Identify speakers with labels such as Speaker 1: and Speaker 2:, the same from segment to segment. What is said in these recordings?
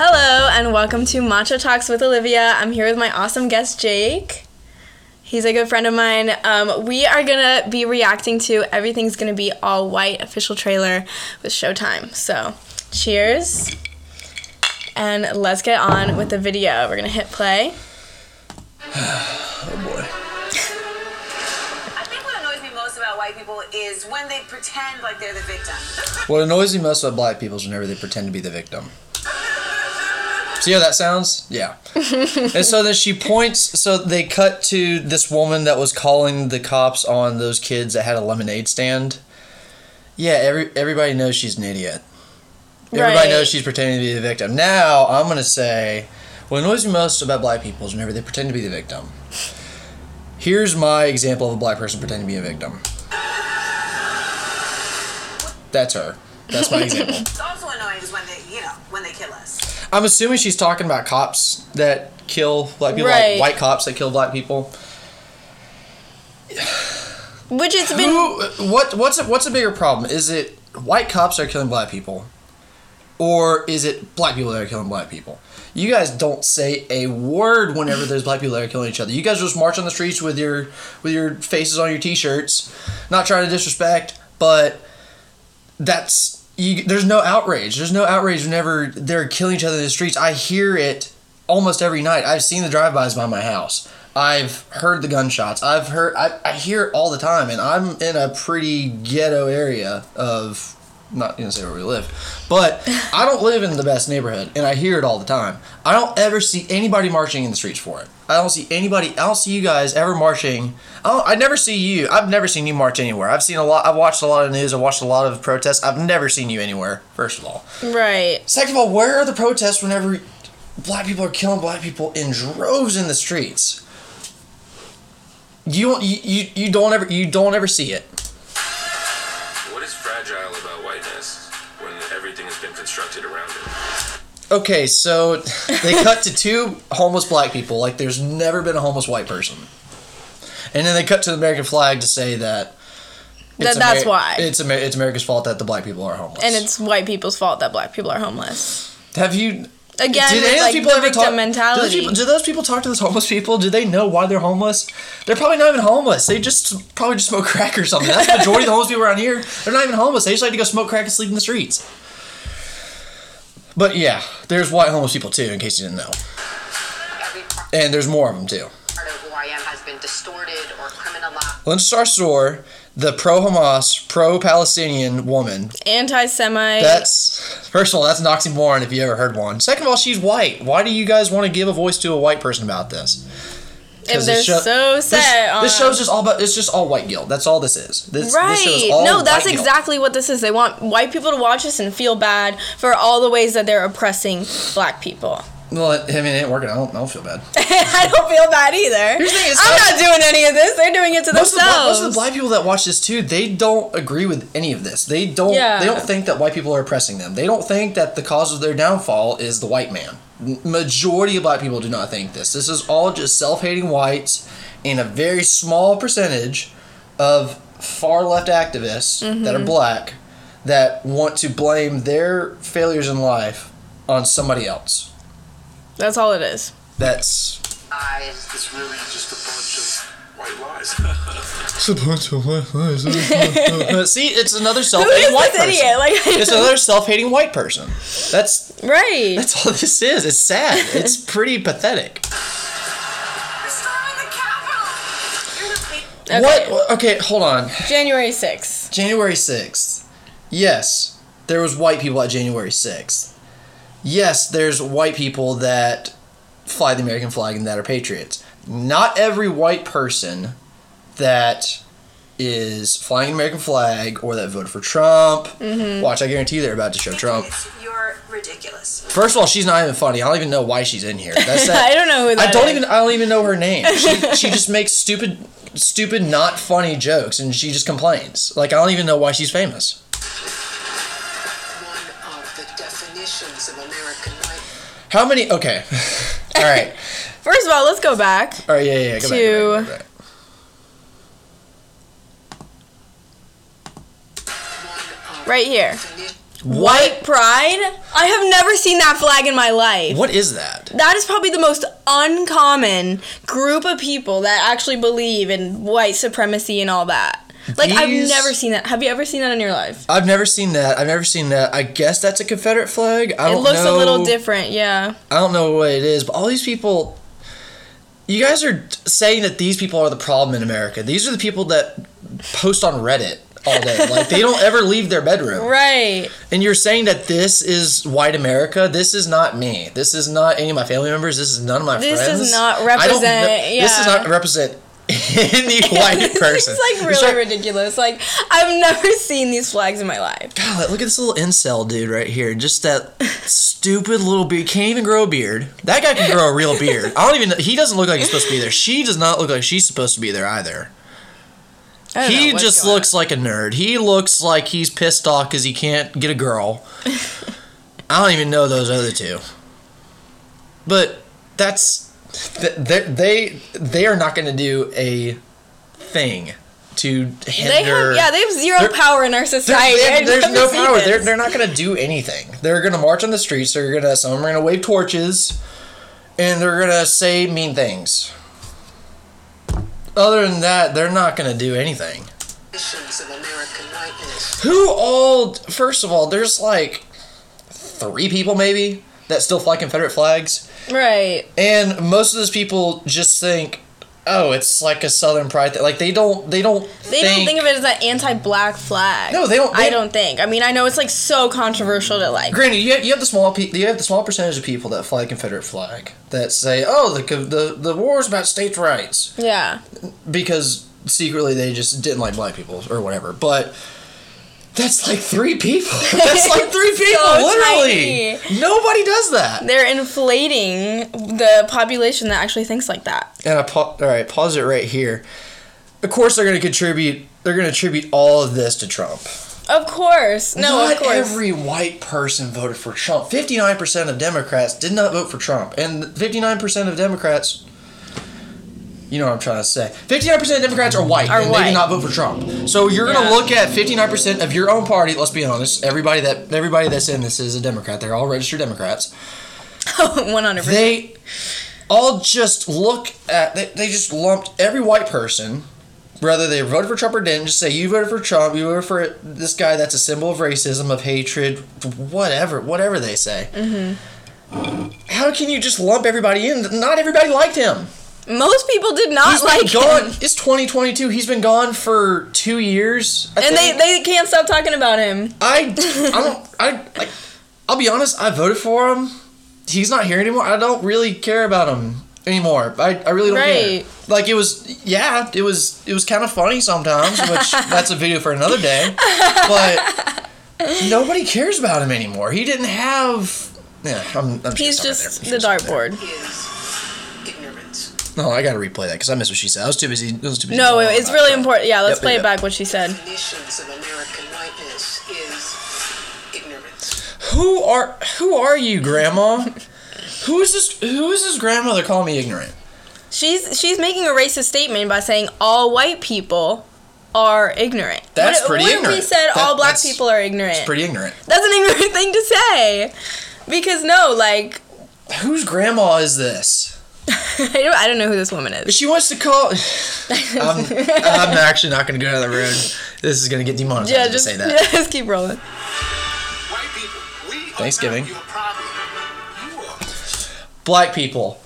Speaker 1: Hello and welcome to Matcha Talks with Olivia. I'm here with my awesome guest Jake. He's a good friend of mine. Um, we are gonna be reacting to Everything's Gonna Be All White official trailer with Showtime. So, cheers, and let's get on with the video. We're gonna hit play.
Speaker 2: Oh boy.
Speaker 3: I think what annoys me most about white people is when they pretend like they're the victim.
Speaker 2: What annoys me most about black people is whenever they pretend to be the victim. See how that sounds? Yeah. and so then she points. So they cut to this woman that was calling the cops on those kids that had a lemonade stand. Yeah, every everybody knows she's an idiot. Everybody
Speaker 1: Right.
Speaker 2: knows she's pretending to be the victim. Now I'm gonna say, what annoys me most about black people is whenever they pretend to be the victim. Here's my example of a black person pretending to be a victim. That's her. That's my example. I'm assuming she's talking about cops that kill black people,
Speaker 1: Right.
Speaker 2: like white cops that kill black people.
Speaker 1: Which it's been
Speaker 2: Who? What? What's a, what's a bigger problem? Is it white cops are killing black people, or is it black people that are killing black people? You guys don't say a word whenever there's black people that are killing each other. You guys just march on the streets with your with your faces on your t-shirts, not trying to disrespect, but that's you, there's no outrage. There's no outrage whenever they're killing each other in the streets. I hear it almost every night. I've seen the drive-bys by my house. I've heard the gunshots. I've heard. I, I hear it all the time, and I'm in a pretty ghetto area of. Not gonna say where we live, but I don't live in the best neighborhood, and I hear it all the time. I don't ever see anybody marching in the streets for it. I don't see anybody. I don't see you guys ever marching. I, don't, I never see you. I've never seen you march anywhere. I've seen a lot. I've watched a lot of news. I've watched a lot of protests. I've never seen you anywhere. First of all,
Speaker 1: right.
Speaker 2: second of all, where are the protests whenever black people are killing black people in droves in the streets? You don't. You, you, you don't ever. You don't ever see it. Okay, so they cut to two homeless black people like there's never been a homeless white person. And then they cut to the American flag to say that
Speaker 1: That that's why.
Speaker 2: it's Amer- it's America's fault that the black people are homeless.
Speaker 1: And it's white people's fault that black people are homeless.
Speaker 2: have you
Speaker 1: Again,
Speaker 2: did any
Speaker 1: like,
Speaker 2: people
Speaker 1: the
Speaker 2: ever
Speaker 1: victim
Speaker 2: talk? Do
Speaker 1: mentality.
Speaker 2: those, people, do those people talk to those homeless people? Do they know why they're homeless? They're probably not even homeless. They just probably just smoke crack or something. That's the majority of the homeless people around here. They're not even homeless. They just like to go smoke crack and sleep in the streets. But yeah, there's white homeless people too, in case you didn't know. And there's more of them too.
Speaker 4: of who I am has been distorted or criminalized.
Speaker 2: Lynn Sarsour, the pro Hamas, pro Palestinian woman.
Speaker 1: Anti-Semite.
Speaker 2: That's first of all, that's an oxymoron if you ever heard one. Second of all, she's white. Why do you guys want to give a voice to a white person about this?
Speaker 1: If
Speaker 2: 'Cause
Speaker 1: they're
Speaker 2: this show-
Speaker 1: so
Speaker 2: this,
Speaker 1: set on
Speaker 2: this show's just all about. It's just all white guilt. That's all this is. This,
Speaker 1: Right.
Speaker 2: This
Speaker 1: no, that's
Speaker 2: white guilt.
Speaker 1: exactly what this is. They want white people to watch this and feel bad for all the ways that they're oppressing black people.
Speaker 2: Well, I mean, it ain't working. I don't, I don't feel bad.
Speaker 1: I don't feel bad either.
Speaker 2: Thing,
Speaker 1: I'm
Speaker 2: not-
Speaker 1: doing any of this. They're doing it to
Speaker 2: Most of, the,
Speaker 1: themselves.
Speaker 2: most of the black people that watch this too, they don't agree with any of this. They don't.
Speaker 1: Yeah.
Speaker 2: They don't think that white people are oppressing them. They don't think that the cause of their downfall is the white man. M- Majority of black people do not think this. This is all just self-hating whites and a very small percentage of far left activists that
Speaker 1: Mm-hmm.
Speaker 2: are black that want to blame their failures in life on somebody else.
Speaker 1: That's all it is.
Speaker 2: That's
Speaker 4: Eyes.
Speaker 5: It's really just a bunch of white lies.
Speaker 2: It's a bunch of white. See, it's another self-hating white person.
Speaker 1: idiot? Like,
Speaker 2: It's another self-hating white person. That's
Speaker 1: right.
Speaker 2: that's all this is. It's sad. It's pretty pathetic.
Speaker 3: We're storming the Capitol! You're the lead-
Speaker 1: Okay.
Speaker 2: What? Okay, hold on.
Speaker 1: January 6th.
Speaker 2: January sixth. Yes, there was white people at January sixth. Yes, there's white people that fly the American flag and that are patriots. Not every white person that is flying an American flag or that voted for Trump.
Speaker 1: Mm-hmm.
Speaker 2: Watch, I guarantee you they're about to show Trump.
Speaker 3: You're ridiculous.
Speaker 2: First of all, she's not even funny. I don't even know why she's in here. That's
Speaker 1: I don't know who that
Speaker 2: I don't
Speaker 1: is.
Speaker 2: even. I don't even know her name. She, she just makes stupid, stupid, not funny jokes, and she just complains. Like I don't even know why she's famous.
Speaker 6: one of the definitions of American life.
Speaker 2: How many? Okay, all right,
Speaker 1: First of all, let's go back.
Speaker 2: all right. Yeah, yeah. yeah. Go back, go back, go back, go back.
Speaker 6: One of
Speaker 1: Right here. White pride? I have never seen that flag in my life.
Speaker 2: What is that?
Speaker 1: That is probably the most uncommon group of people that actually believe in white supremacy and all that. Like I've never seen that. Have you ever seen that in your life?
Speaker 2: I've never seen that. I've never seen that. I guess that's a Confederate flag. I
Speaker 1: It
Speaker 2: don't
Speaker 1: looks
Speaker 2: know.
Speaker 1: a little different, yeah.
Speaker 2: I don't know what it is, but all these people. You guys are saying that these people are the problem in America. These are the people that post on Reddit all day. like they don't ever leave their bedroom.
Speaker 1: Right.
Speaker 2: And you're saying that this is white America. This is not me. This is not any of my family members. This is none of my
Speaker 1: This
Speaker 2: friends.
Speaker 1: does not
Speaker 2: I don't
Speaker 1: represent-
Speaker 2: kn- This does
Speaker 1: yeah.
Speaker 2: not represent any white person.
Speaker 1: it's like really
Speaker 2: like-
Speaker 1: ridiculous. Like I've never seen these flags in my life.
Speaker 2: God, look at this little incel dude right here. Just that stupid little beard. Can't even grow a beard. That guy can grow a real beard. I don't even. know. He doesn't look like he's supposed to be there. She does not look like she's supposed to be there either. He just looks like a nerd. He looks like he's pissed off because he can't get a girl. I don't even know those other two. But that's th- they they they are not going to do a thing to
Speaker 1: on. They
Speaker 2: hinder.
Speaker 1: have yeah, they have 0 power in our society. I've
Speaker 2: there's no power.
Speaker 1: this.
Speaker 2: They're, they're not going to do anything. They're going to march on the streets. They're going to some are going to wave torches, and they're going to say mean things. Other than that, they're not going to do anything.
Speaker 6: Nations of American whiteness.
Speaker 2: Who all? First of all, there's like three people maybe that still fly Confederate flags,
Speaker 1: right.
Speaker 2: and most of those people just think, "Oh, it's like a Southern pride thing." Like they don't, they don't.
Speaker 1: They don't think of it as an anti-black flag.
Speaker 2: No, they don't-
Speaker 1: I don't think. I mean, I know it's like so controversial to like.
Speaker 2: Granted, you have, you have the small pe- you have the small percentage of people that fly the Confederate flag that say, "Oh, the the the war is about states' rights,"
Speaker 1: Yeah.
Speaker 2: because secretly they just didn't like black people or whatever. But that's like three people. that's like three people,
Speaker 1: So
Speaker 2: literally. Nobody does that.
Speaker 1: They're inflating the population that actually thinks like that.
Speaker 2: And I pa- all right, pause it right here. Of course, they're going to contribute. They're going to attribute all of this to Trump.
Speaker 1: Of course. No,
Speaker 2: not
Speaker 1: of course.
Speaker 2: every white person voted for Trump. Fifty-nine percent of Democrats did not vote for Trump, and fifty-nine percent of Democrats. You know what I'm trying to say. Fifty-nine percent of Democrats are white,
Speaker 1: Are
Speaker 2: and they
Speaker 1: white.
Speaker 2: did not vote for Trump. So you're
Speaker 1: Yeah.
Speaker 2: gonna look at fifty-nine percent of your own party. Let's be honest. Everybody that everybody that's in this is a Democrat. They're all registered Democrats.
Speaker 1: 100%.
Speaker 2: They all just look at. They, they just lumped every white person. Whether they voted for Trump or didn't, just say you voted for Trump, you voted for this guy that's a symbol of racism, of hatred, whatever, whatever they say. Mm-hmm. How can you just lump everybody in? Not everybody liked him.
Speaker 1: Most people did not
Speaker 2: He's
Speaker 1: like
Speaker 2: been gone.
Speaker 1: him.
Speaker 2: It's 2022. He's been gone for two years. I
Speaker 1: And they, they can't stop talking about him.
Speaker 2: I, I don't, I, like, I'll be honest. I voted for him. He's not here anymore. I don't really care about him anymore. I, I really don't
Speaker 1: Right.
Speaker 2: care. Like it was, yeah, it was, it was kind of funny sometimes, which that's a video for another day. But nobody cares about him anymore. He didn't have. Yeah, I'm. I'm
Speaker 1: He's
Speaker 2: stop
Speaker 1: just
Speaker 2: there.
Speaker 1: the dartboard.
Speaker 6: Is ignorance.
Speaker 2: No, I gotta replay that because I missed what she said. I was too busy. I was too busy.
Speaker 1: No, it's
Speaker 2: about
Speaker 1: really
Speaker 2: Trump.
Speaker 1: important. Yeah, let's
Speaker 2: Yep,
Speaker 1: play
Speaker 2: yep,
Speaker 1: it back what she said.
Speaker 6: Definitions of American whiteness is ignorance.
Speaker 2: Who are who are you, Grandma? who is this? Who is this grandmother calling me ignorant?
Speaker 1: She's she's making a racist statement by saying all white people are ignorant.
Speaker 2: That's
Speaker 1: what,
Speaker 2: pretty
Speaker 1: what if we said
Speaker 2: That-
Speaker 1: all black people are ignorant?
Speaker 2: It's pretty ignorant.
Speaker 1: That's an ignorant thing to say. Because no, like
Speaker 2: Whose grandma is this?
Speaker 1: I don't, I don't know who this woman is.
Speaker 2: She wants to call. I'm, I'm actually not going to go down the road. This is going to get demonetized
Speaker 1: Yeah,
Speaker 2: to
Speaker 1: just,
Speaker 2: say that.
Speaker 1: yeah, just keep rolling.
Speaker 5: White people, we
Speaker 2: Thanksgiving. Black people,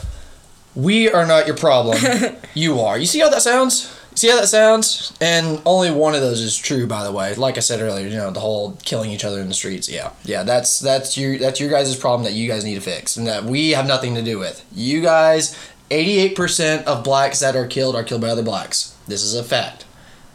Speaker 2: we are not your problem. you are. You see how that sounds? See how that sounds? And only one of those is true, by the way. Like I said earlier, you know, the whole killing each other in the streets. Yeah, yeah, that's that's your that's your guys' problem that you guys need to fix, and that we have nothing to do with. You guys, eighty-eight percent of blacks that are killed are killed by other blacks. This is a fact.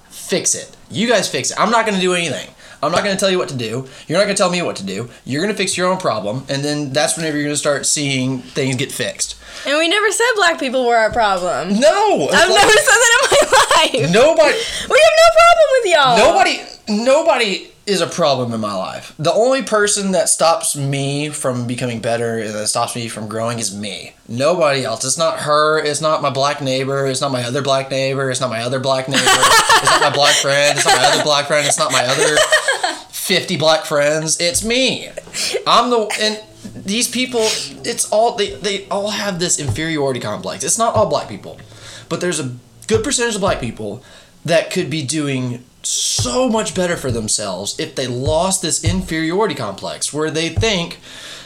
Speaker 2: Fix it. You guys fix it. I'm not going to do anything. I'm not going to tell you what to do. You're not going to tell me what to do. You're going to fix your own problem, and then that's whenever you're going to start seeing things get fixed.
Speaker 1: And we never said black people were our problem.
Speaker 2: No,
Speaker 1: I've
Speaker 2: like,
Speaker 1: never said that in my life.
Speaker 2: nobody,
Speaker 1: We have no problem with y'all.
Speaker 2: nobody, nobody is a problem in my life. The only person that stops me from becoming better and that stops me from growing is me. Nobody else. It's not her. It's not my black neighbor. It's not my other black neighbor. It's not my other black neighbor. it's not my black friend. It's not my other black friend. It's not my other 50 black friends. It's me. I'm the and these people. It's all they they all have this inferiority complex. It's not all black people, but there's a good percentage of black people that could be doing so much better for themselves if they lost this inferiority complex where they think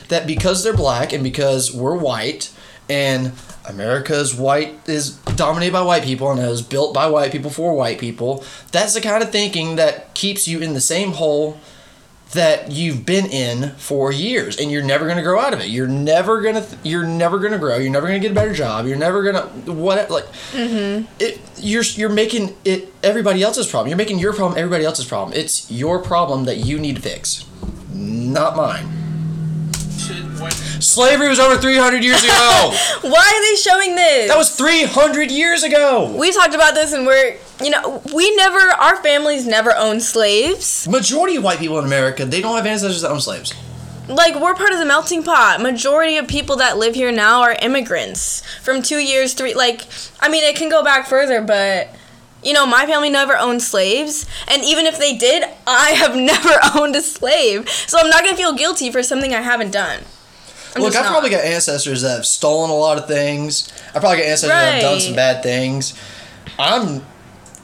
Speaker 2: that because they're black and because we're white and America's white is dominated by white people and is built by white people for white people. That's the kind of thinking that keeps you in the same hole that you've been in for years and you're never going to grow out of it. You're never going to you're never going to grow. You're never going to get a better job. You're never going to what like mm-hmm. it you're you're making it everybody else's problem. You're making your problem everybody else's problem. It's your problem that you need to fix. Not mine. Slavery was over 300 years ago.
Speaker 1: Why are they showing this?
Speaker 2: that was 300 years ago.
Speaker 1: we talked about this and we're you know we never our families never owned slaves
Speaker 2: Majority of white people in America, they don't have ancestors that own slaves.
Speaker 1: like we're part of the melting pot majority of people that live here now are immigrants from two years three like i mean it can go back further but you know my family never owned slaves and even if they did i have never owned a slave so i'm not gonna feel guilty for something i haven't done I'm
Speaker 2: Look, I probably got ancestors that have stolen a lot of things. I probably got ancestors that have done some bad things. I'm,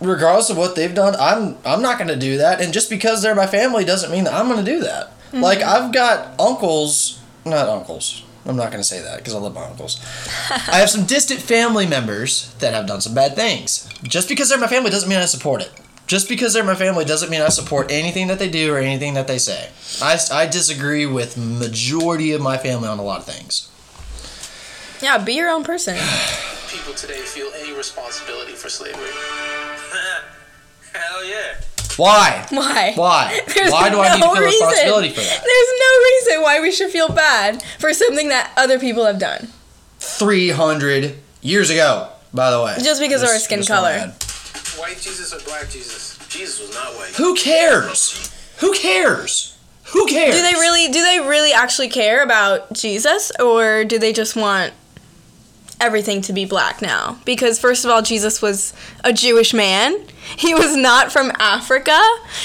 Speaker 2: regardless of what they've done, I'm I'm not going to do that. And just because they're my family doesn't mean that I'm going to do that.
Speaker 1: Mm-hmm.
Speaker 2: Like I've got uncles, not uncles. I'm not going to say that because I love my uncles. I have some distant family members that have done some bad things. Just because they're my family doesn't mean I support it. Just because they're my family doesn't mean I support anything that they do or anything that they say. I, I disagree with majority of my family on a lot of things.
Speaker 1: yeah be your own person
Speaker 6: People today feel any responsibility for slavery.
Speaker 5: Hell yeah.
Speaker 2: Why?
Speaker 1: why
Speaker 2: Why?
Speaker 1: There's
Speaker 2: Why do I need to
Speaker 1: no
Speaker 2: feel
Speaker 1: reason.
Speaker 2: responsibility for that?
Speaker 1: There's no reason why we should feel bad for something that other people have done.
Speaker 2: 300 years ago, by the way.
Speaker 1: Just because of our skin color.
Speaker 6: White Jesus or black Jesus? Jesus was not white.
Speaker 2: Who cares? Who cares? Who cares?
Speaker 1: Do they really do they really actually care about Jesus or do they just want everything to be black now? Because first of all, Jesus was a Jewish man. He was not from Africa.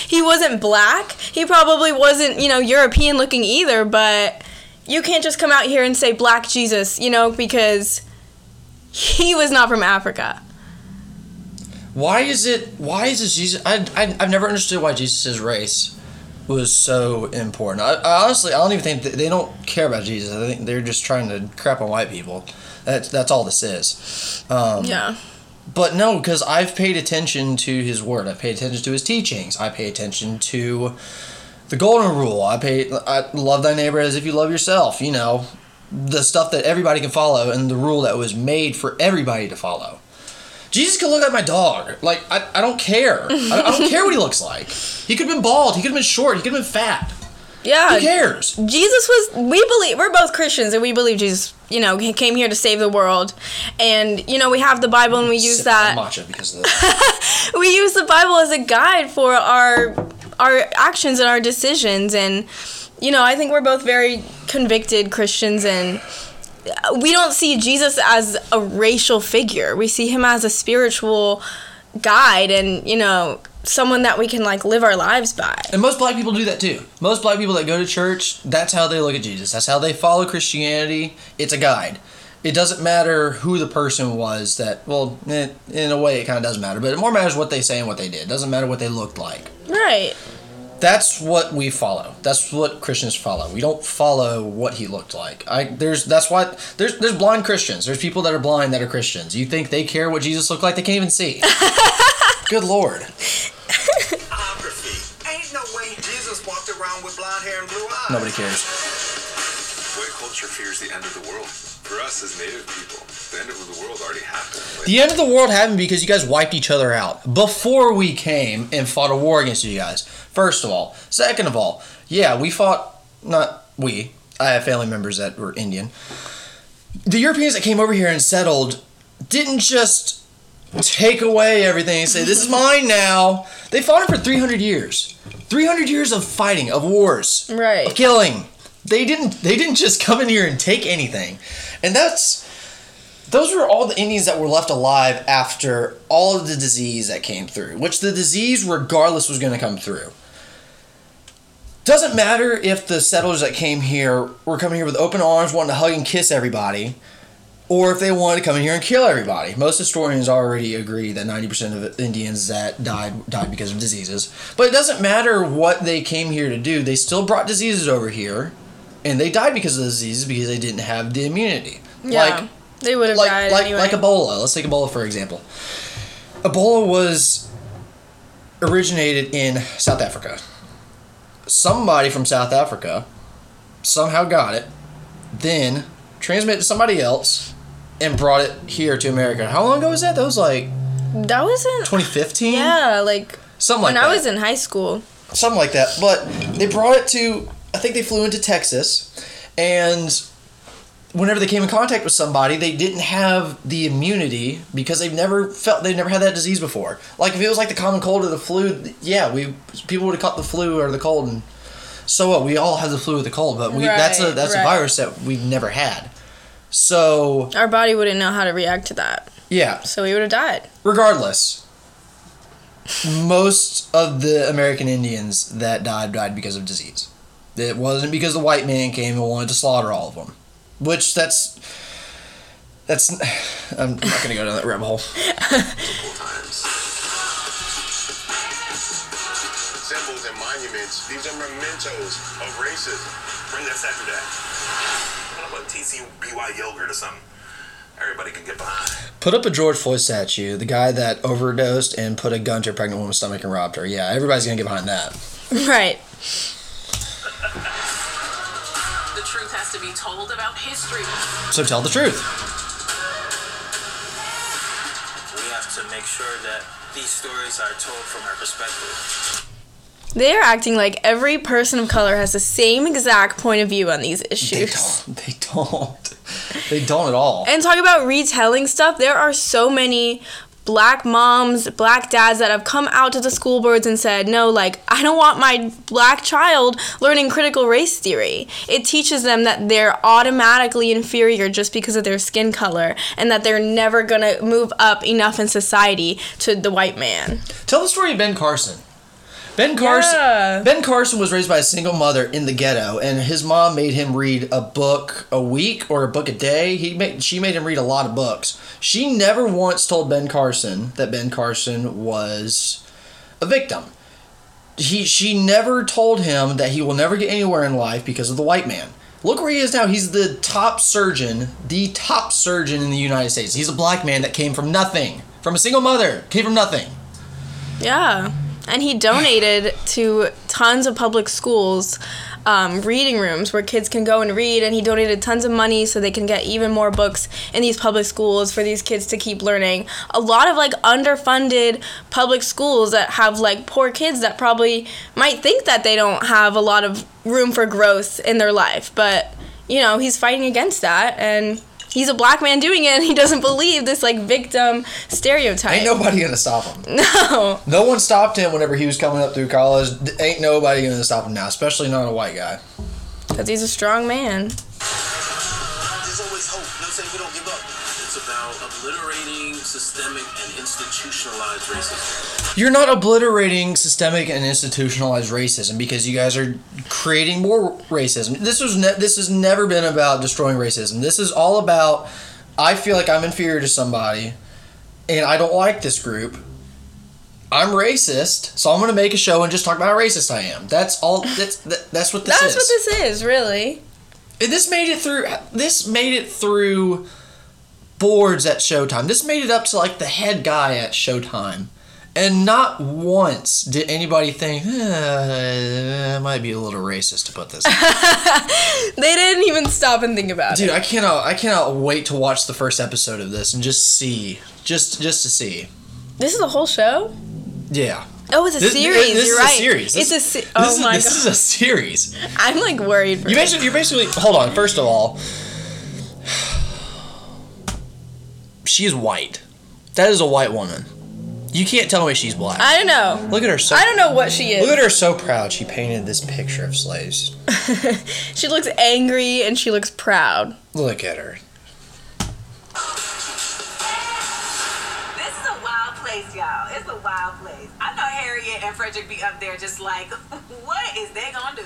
Speaker 1: He wasn't black. He probably wasn't, you know, European looking either, but you can't just come out here and say black Jesus, you know, because he was not from Africa.
Speaker 2: Why is it? Why is this Jesus? I, I I've never understood why Jesus' race was so important. I, I honestly I don't even think they don't care about Jesus. I think they're just trying to crap on white people. That's that's all this is. Um,
Speaker 1: Yeah.
Speaker 2: But no, because I've paid attention to his word. I paid attention to his teachings. I pay attention to the golden rule. I pay. I love thy neighbor as if you love yourself. You know, the stuff that everybody can follow and the rule that was made for everybody to follow. Jesus could look like my dog. Like I, I don't care. I, I don't care what he looks like. He could have been bald. He could have been short. He could have been fat.
Speaker 1: Yeah.
Speaker 2: Who cares?
Speaker 1: Jesus was we believe we're both Christians and we believe Jesus, you know, he came here to save the world. And you know, we have the Bible and we use that
Speaker 2: matcha because of that.
Speaker 1: we use the Bible as a guide for our our actions and our decisions and you know, I think we're both very convicted Christians and we don't see Jesus as a racial figure. We see him as a spiritual guide and, you know, someone that we can like live our lives by.
Speaker 2: And most black people do that too. Most black people that go to church, that's how they look at Jesus. That's how they follow Christianity. It's a guide. It doesn't matter who the person was that, well, eh, in a way it kind of does matter, but it more matters what they say and what they did. It doesn't matter what they looked like.
Speaker 1: Right.
Speaker 2: That's what we follow. That's what Christians follow. We don't follow what he looked like. I there's that's why there's there's blind Christians. There's people that are blind that are Christians. You think they care what Jesus looked like? They can't even see. Good lord. Nobody cares.
Speaker 5: White culture fears the end of the world. For us as native people, the end of the world already happened. Like,
Speaker 2: The end of the world happened because you guys wiped each other out before we came and fought a war against you guys. First of all. Second of all, yeah, we fought, not we, I have family members that were Indian. The Europeans that came over here and settled didn't just take away everything and say, this is mine now. They fought it for 300 years. 300 years of fighting, of wars,
Speaker 1: Right.
Speaker 2: of killing. They didn't. They didn't just come in here and take anything, and that's those were all the Indians that were left alive after all of the disease that came through, which the disease, regardless, was going to come through. Doesn't matter if the settlers that came here were coming here with open arms, wanting to hug and kiss everybody, or if they wanted to come in here and kill everybody. Most historians already agree that 90% of Indians that died died because of diseases. But it doesn't matter what they came here to do, they still brought diseases over here, and they died because of the diseases because they didn't have the immunity.
Speaker 1: Yeah.
Speaker 2: Like
Speaker 1: they would have
Speaker 2: like
Speaker 1: died
Speaker 2: like
Speaker 1: anyway.
Speaker 2: like Ebola. Let's take Ebola for example. Ebola was originated in South Africa. Somebody from South Africa somehow got it, then transmitted to somebody else, and brought it here to America. How long ago was that? That was like
Speaker 1: that was in
Speaker 2: 2015.
Speaker 1: Yeah, like
Speaker 2: something like
Speaker 1: when
Speaker 2: that.
Speaker 1: I was in high school.
Speaker 2: something like that. But they brought it to, I think they flew into Texas, and whenever they came in contact with somebody, they didn't have the immunity because they've never felt they've never had that disease before. Like if it was like the common cold or the flu, yeah, we people would have caught the flu or the cold, and so what? We all have the flu or the cold, but we that's a
Speaker 1: Right,
Speaker 2: that's a virus that we've never had. So
Speaker 1: Our body wouldn't know how to react to that,
Speaker 2: yeah,
Speaker 1: so we would have died.
Speaker 2: regardless, most of the American Indians that died died because of disease. It wasn't because the white man came and wanted to slaughter all of them, which that's that's. I'm not gonna go down that rabbit hole.
Speaker 7: Symbols and monuments, these are mementos of racism.
Speaker 5: Bring that statue down. How about TCBY yogurt or something? Everybody can get behind.
Speaker 2: Put up a George Floyd statue, the guy that overdosed and put a gun to a pregnant woman's stomach and robbed her. Yeah, everybody's gonna get behind that.
Speaker 1: Right.
Speaker 8: The truth has to be told about history.
Speaker 2: So tell the truth.
Speaker 9: We have to make sure that these stories are told from our perspective.
Speaker 1: They are acting like every person of color has the same exact point of view on these issues.
Speaker 2: They don't. They don't. They don't at all.
Speaker 1: And talk about retelling stuff. There are so many black moms, black dads that have come out to the school boards and said, no, like, I don't want my black child learning critical race theory. It teaches them that they're automatically inferior just because of their skin color and that they're never gonna move up enough in society to the white man.
Speaker 2: Tell the story of Ben Carson. Ben Carson.
Speaker 1: Yeah.
Speaker 2: Ben Carson was raised by a single mother in the ghetto, and his mom made him read a book a week or a book a day. He made she made him read a lot of books. She never once told Ben Carson that Ben Carson was a victim. He she never told him that he will never get anywhere in life because of the white man. Look where he is now. He's the top surgeon, the top surgeon in the United States. He's a black man that came from nothing, from a single mother, came from nothing.
Speaker 1: Yeah. And he donated to tons of public schools um, reading rooms where kids can go and read. And he donated tons of money so they can get even more books in these public schools for these kids to keep learning. A lot of like underfunded public schools that have like poor kids that probably might think that they don't have a lot of room for growth in their life. But, you know, he's fighting against that. And he's a black man doing it and he doesn't believe this like victim stereotype.
Speaker 2: Ain't nobody gonna stop him.
Speaker 1: no.
Speaker 2: No one stopped him whenever he was coming up through college. D- Ain't nobody gonna stop him now, especially not a white guy.
Speaker 1: Because he's a strong man.
Speaker 7: There's always hope. You know what I'm saying? We don't give up.
Speaker 9: It's about obliterating systemic and institutionalized racism.
Speaker 2: You're not obliterating systemic and institutionalized racism because you guys are creating more racism. This was ne- this has never been about destroying racism. This is all about I feel like I'm inferior to somebody and I don't like this group. I'm racist, so I'm going to make a show and just talk about how racist I am. That's all that's that, that's what this
Speaker 1: That's
Speaker 2: is.
Speaker 1: what this is, really.
Speaker 2: And this made it through. This made it through boards at Showtime. This made it up to like the head guy at Showtime, and not once did anybody think eh, it might be a little racist to put this.
Speaker 1: They didn't even stop and think about
Speaker 2: Dude,
Speaker 1: it.
Speaker 2: Dude, I cannot. I cannot wait to watch the first episode of this and just see, just just to see.
Speaker 1: This is a whole show?
Speaker 2: Yeah.
Speaker 1: Oh, it's a
Speaker 2: This,
Speaker 1: series.
Speaker 2: this
Speaker 1: You're
Speaker 2: is
Speaker 1: right.
Speaker 2: a series.
Speaker 1: It's
Speaker 2: This-
Speaker 1: a se-
Speaker 2: this
Speaker 1: Oh
Speaker 2: is,
Speaker 1: my
Speaker 2: this
Speaker 1: god.
Speaker 2: is a series.
Speaker 1: I'm like worried for
Speaker 2: You basically, you're basically. Hold on. First of all, she is white. That is a white woman. You can't tell me she's black.
Speaker 1: I don't know.
Speaker 2: Look at her so.
Speaker 1: I don't know what she is.
Speaker 2: Look at her so proud. She painted this picture of slaves.
Speaker 1: She looks angry and she looks proud.
Speaker 2: Look at her.
Speaker 3: This is a wild place. place, y'all. It's a wild place. I know Harriet and Frederick be up there just like, what is they gonna do?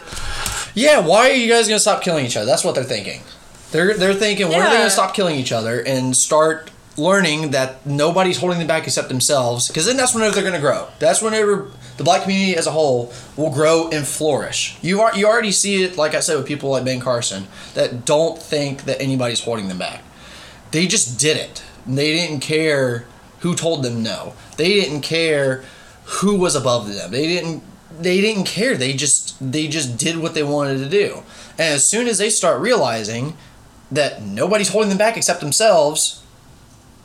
Speaker 2: Yeah, why are you guys gonna stop killing each other? That's what they're thinking. They're they're thinking, when are they gonna stop killing each other and start learning that nobody's holding them back except themselves? Because then that's whenever they're gonna grow. That's whenever the black community as a whole will grow and flourish. You are you already see it, like I said, with people like Ben Carson that don't think that anybody's holding them back. They just did it. They didn't care who told them no. They didn't care who was above them. They didn't they didn't care. They just they just did what they wanted to do. And as soon as they start realizing that nobody's holding them back except themselves,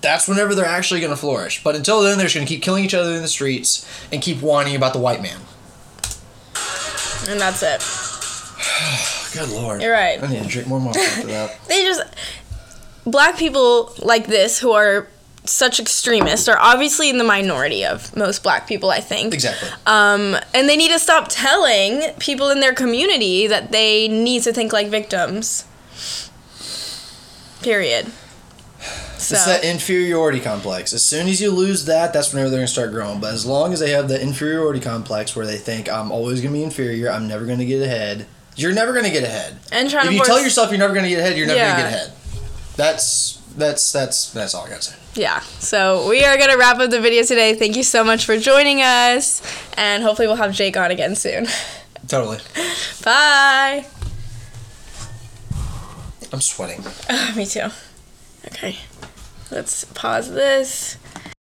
Speaker 2: that's whenever they're actually going to flourish. But until then, they're just going to keep killing each other in the streets and keep whining about the white man.
Speaker 1: And that's it.
Speaker 2: Good lord.
Speaker 1: You're right.
Speaker 2: I need to drink more water after that.
Speaker 1: They just black people like this who are such extremists are obviously in the minority of most black people, I think.
Speaker 2: Exactly.
Speaker 1: Um, and they need to stop telling people in their community that they need to think like victims. Period. So
Speaker 2: It's that inferiority complex. As soon as you lose that, that's whenever they're gonna start growing. But as long as they have the inferiority complex where they think I'm always gonna be inferior, I'm never gonna get ahead. You're never gonna get ahead.
Speaker 1: and trying
Speaker 2: If
Speaker 1: to
Speaker 2: you
Speaker 1: force,
Speaker 2: tell yourself you're never gonna get ahead, you're never
Speaker 1: Yeah.
Speaker 2: gonna get ahead. That's that's that's that's all I gotta say.
Speaker 1: yeah. So we are gonna wrap up the video today. Thank you so much for joining us, and hopefully we'll have Jake on again soon.
Speaker 2: Totally.
Speaker 1: Bye.
Speaker 2: I'm sweating.
Speaker 1: Me too. Okay. Let's pause this.